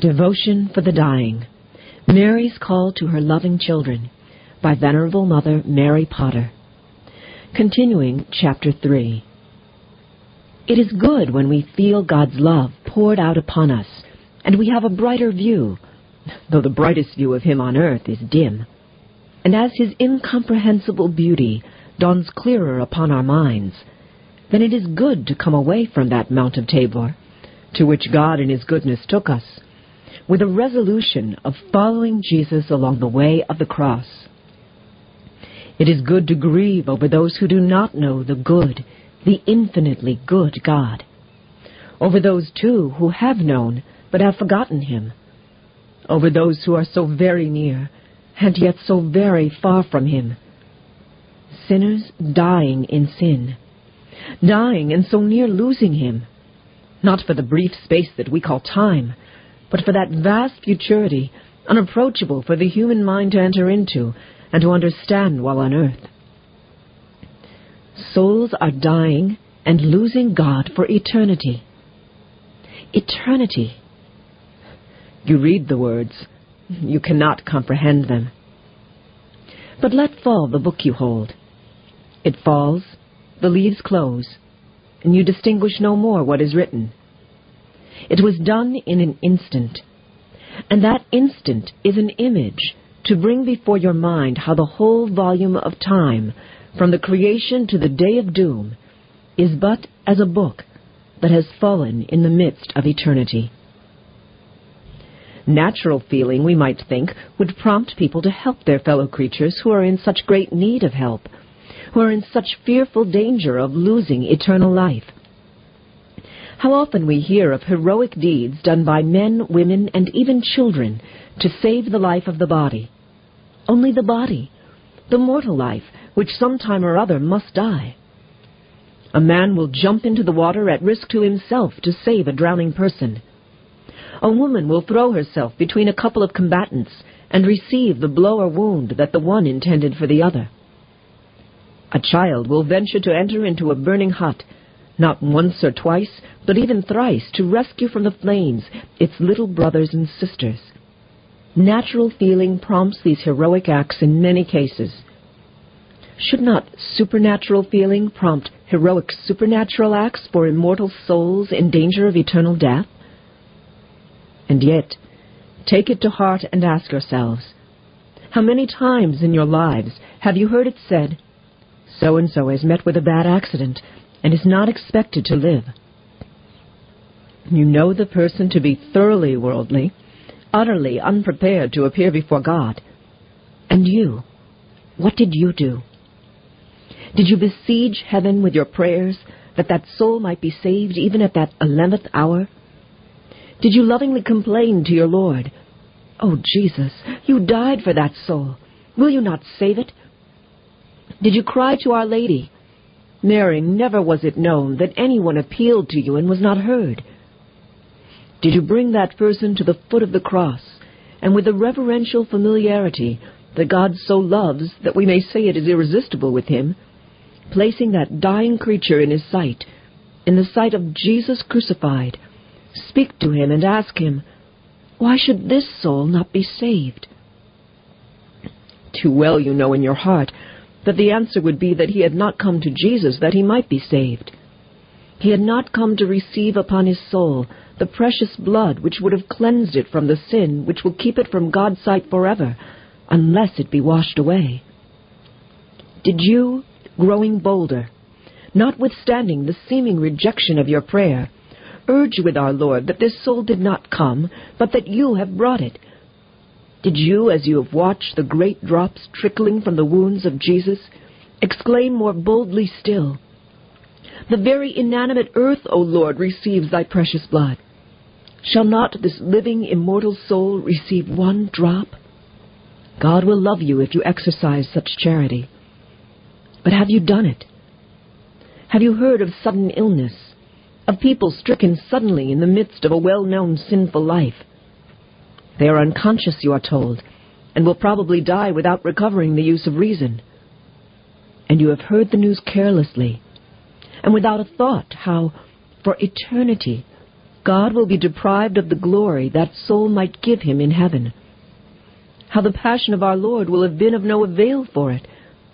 Devotion for the Dying Mary's Call to Her Loving Children by Venerable Mother Mary Potter. Continuing Chapter 3. It is good when we feel God's love poured out upon us, and we have a brighter view, though the brightest view of Him on earth is dim. And as His incomprehensible beauty dawns clearer upon our minds, then it is good to come away from that Mount of Tabor, to which God in His goodness took us with a resolution of following Jesus along the way of the cross. It is good to grieve over those who do not know the good, the infinitely good God, over those too who have known but have forgotten him, over those who are so very near and yet so very far from him, sinners dying in sin, dying and so near losing him, not for the brief space that we call time, but for that vast futurity, unapproachable for the human mind to enter into and to understand while on earth. Souls are dying and losing God for eternity. Eternity. You read the words, you cannot comprehend them. But let fall the book you hold. It falls, the leaves close, and you distinguish no more what is written. It was done in an instant. And that instant is an image to bring before your mind how the whole volume of time, from the creation to the day of doom, is but as a book that has fallen in the midst of eternity. Natural feeling, we might think, would prompt people to help their fellow creatures who are in such great need of help, who are in such fearful danger of losing eternal life. How often we hear of heroic deeds done by men, women, and even children to save the life of the body. Only the body, the mortal life, which some time or other must die. A man will jump into the water at risk to himself to save a drowning person. A woman will throw herself between a couple of combatants and receive the blow or wound that the one intended for the other. A child will venture to enter into a burning hut not once or twice, but even thrice, to rescue from the flames its little brothers and sisters. Natural feeling prompts these heroic acts in many cases. Should not supernatural feeling prompt heroic supernatural acts for immortal souls in danger of eternal death? And yet, take it to heart and ask yourselves, how many times in your lives have you heard it said, so and so has met with a bad accident, and is not expected to live. You know the person to be thoroughly worldly, utterly unprepared to appear before God. And you, what did you do? Did you besiege heaven with your prayers that that soul might be saved even at that eleventh hour? Did you lovingly complain to your Lord, Oh, Jesus, you died for that soul. Will you not save it? Did you cry to Our Lady, Mary, never was it known that anyone appealed to you and was not heard. Did you bring that person to the foot of the cross, and with the reverential familiarity that God so loves that we may say it is irresistible with him, placing that dying creature in his sight, in the sight of Jesus crucified, speak to him and ask him, Why should this soul not be saved? Too well you know in your heart that the answer would be that he had not come to Jesus that he might be saved. He had not come to receive upon his soul the precious blood which would have cleansed it from the sin which will keep it from God's sight forever, unless it be washed away. Did you, growing bolder, notwithstanding the seeming rejection of your prayer, urge with our Lord that this soul did not come, but that you have brought it, did you, as you have watched the great drops trickling from the wounds of Jesus, exclaim more boldly still, The very inanimate earth, O Lord, receives thy precious blood. Shall not this living, immortal soul receive one drop? God will love you if you exercise such charity. But have you done it? Have you heard of sudden illness, of people stricken suddenly in the midst of a well-known sinful life? They are unconscious, you are told, and will probably die without recovering the use of reason. And you have heard the news carelessly, and without a thought how, for eternity, God will be deprived of the glory that soul might give him in heaven. How the passion of our Lord will have been of no avail for it,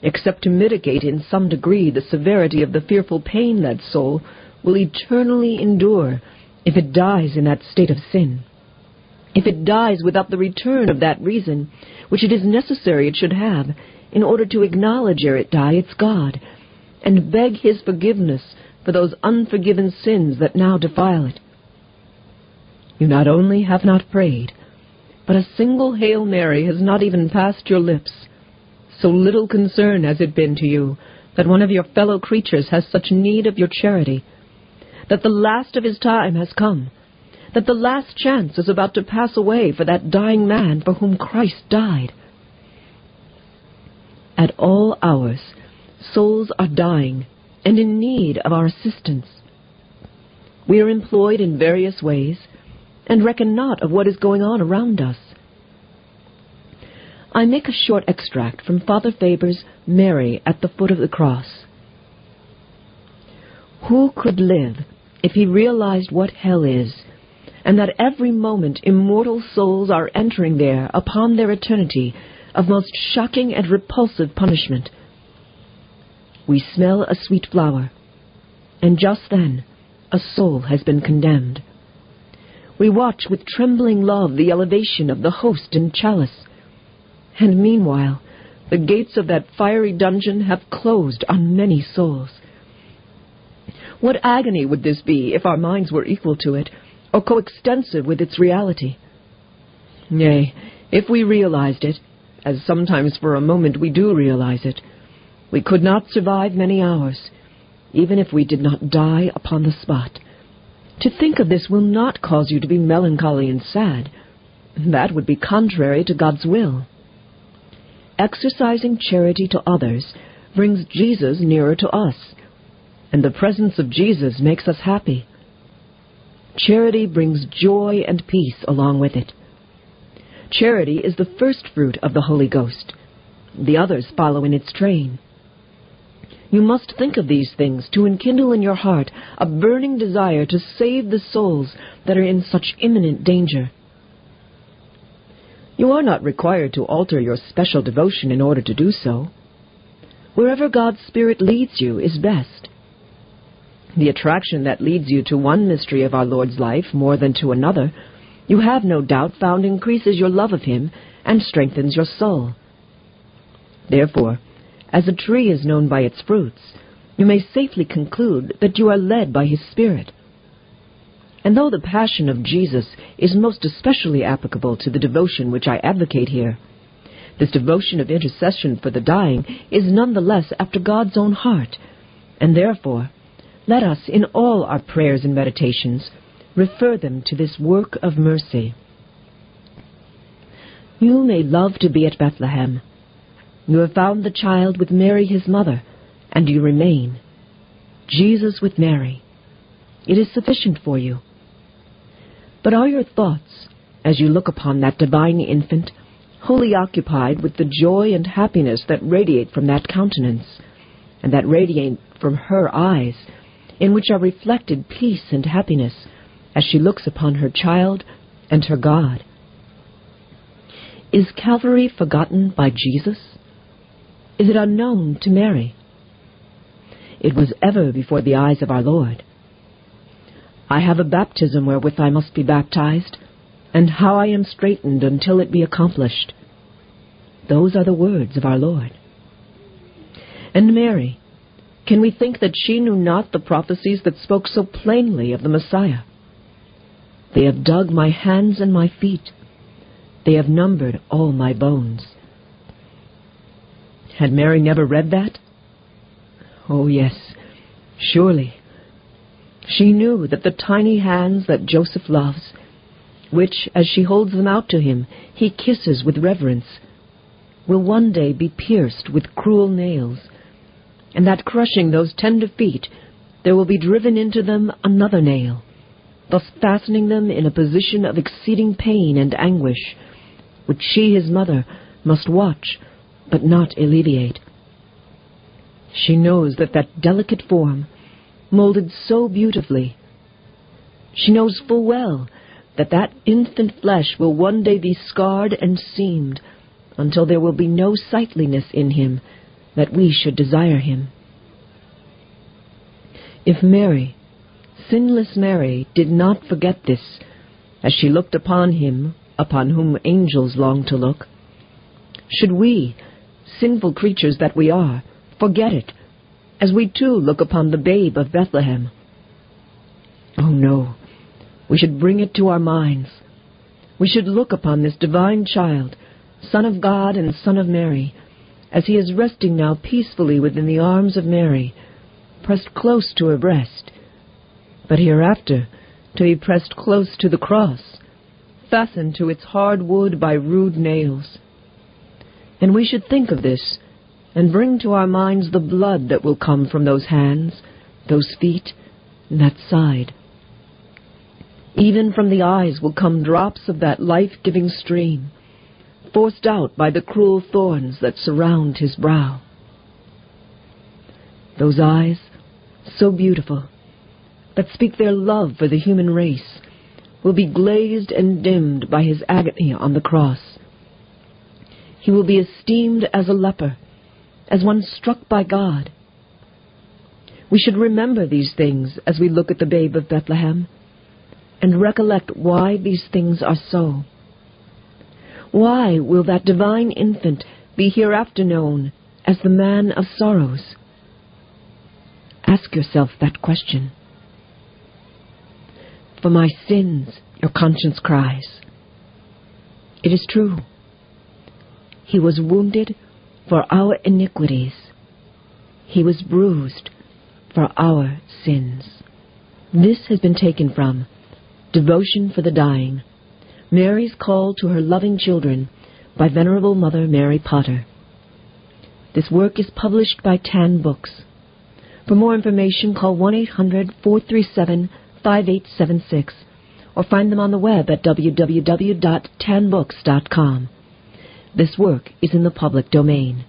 except to mitigate in some degree the severity of the fearful pain that soul will eternally endure if it dies in that state of sin. If it dies without the return of that reason which it is necessary it should have in order to acknowledge ere it die its God, and beg his forgiveness for those unforgiven sins that now defile it. You not only have not prayed, but a single Hail Mary has not even passed your lips. So little concern has it been to you that one of your fellow creatures has such need of your charity, that the last of his time has come, that the last chance is about to pass away for that dying man for whom Christ died. At all hours, souls are dying and in need of our assistance. We are employed in various ways and reckon not of what is going on around us. I make a short extract from Father Faber's Mary at the Foot of the Cross. Who could live if he realized what hell is, and that every moment immortal souls are entering there upon their eternity of most shocking and repulsive punishment? We smell a sweet flower, and just then a soul has been condemned. We watch with trembling love the elevation of the host and chalice. And meanwhile, the gates of that fiery dungeon have closed on many souls. What agony would this be if our minds were equal to it, or coextensive with its reality? Nay, if we realized it, as sometimes for a moment we do realize it, we could not survive many hours, even if we did not die upon the spot. To think of this will not cause you to be melancholy and sad. That would be contrary to God's will. Exercising charity to others brings Jesus nearer to us, and the presence of Jesus makes us happy. Charity brings joy and peace along with it. Charity is the first fruit of the Holy Ghost. The others follow in its train. You must think of these things to enkindle in your heart a burning desire to save the souls that are in such imminent danger. You are not required to alter your special devotion in order to do so. Wherever God's Spirit leads you is best. The attraction that leads you to one mystery of our Lord's life more than to another, you have no doubt found increases your love of Him and strengthens your soul. Therefore, as a tree is known by its fruits, you may safely conclude that you are led by his Spirit. And though the passion of Jesus is most especially applicable to the devotion which I advocate here, this devotion of intercession for the dying is none the less after God's own heart, and therefore let us in all our prayers and meditations refer them to this work of mercy. You may love to be at Bethlehem, you have found the child with Mary his mother, and you remain. Jesus with Mary. It is sufficient for you. But are your thoughts, as you look upon that divine infant, wholly occupied with the joy and happiness that radiate from that countenance, and that radiate from her eyes, in which are reflected peace and happiness, as she looks upon her child and her God? Is Calvary forgotten by Jesus? Is it unknown to Mary? It was ever before the eyes of our Lord. I have a baptism wherewith I must be baptized, and how I am straitened until it be accomplished. Those are the words of our Lord. And Mary, can we think that she knew not the prophecies that spoke so plainly of the Messiah? They have dug my hands and my feet. They have numbered all my bones. Had Mary never read that? Oh, yes, surely. She knew that the tiny hands that Joseph loves, which, as she holds them out to him, he kisses with reverence, will one day be pierced with cruel nails, and that crushing those tender feet, there will be driven into them another nail, thus fastening them in a position of exceeding pain and anguish, which she, his mother, must watch but not alleviate. She knows that that delicate form, molded so beautifully, She knows full well that that infant flesh will one day be scarred and seamed until there will be no sightliness in him that we should desire him. If Mary, sinless Mary, did not forget this, as she looked upon him upon whom angels long to look, should we, sinful creatures that we are, forget it, as we too look upon the babe of Bethlehem? Oh no, we should bring it to our minds. We should look upon this divine child, Son of God and Son of Mary, as he is resting now peacefully within the arms of Mary, pressed close to her breast, but hereafter to be pressed close to the cross, fastened to its hard wood by rude nails. And we should think of this, and bring to our minds the blood that will come from those hands, those feet, and that side. Even from the eyes will come drops of that life-giving stream, forced out by the cruel thorns that surround his brow. Those eyes, so beautiful, that speak their love for the human race, will be glazed and dimmed by his agony on the cross. He will be esteemed as a leper, as one struck by God. We should remember these things as we look at the babe of Bethlehem and recollect why these things are so. Why will that divine infant be hereafter known as the man of sorrows? Ask yourself that question. For my sins, your conscience cries. It is true. He was wounded for our iniquities. He was bruised for our sins. This has been taken from Devotion for the Dying Mary's Call to Her Loving Children by Venerable Mother Mary Potter. This work is published by Tan Books. For more information, call 1 800 437 5876 or find them on the web at www.tanbooks.com. This work is in the public domain.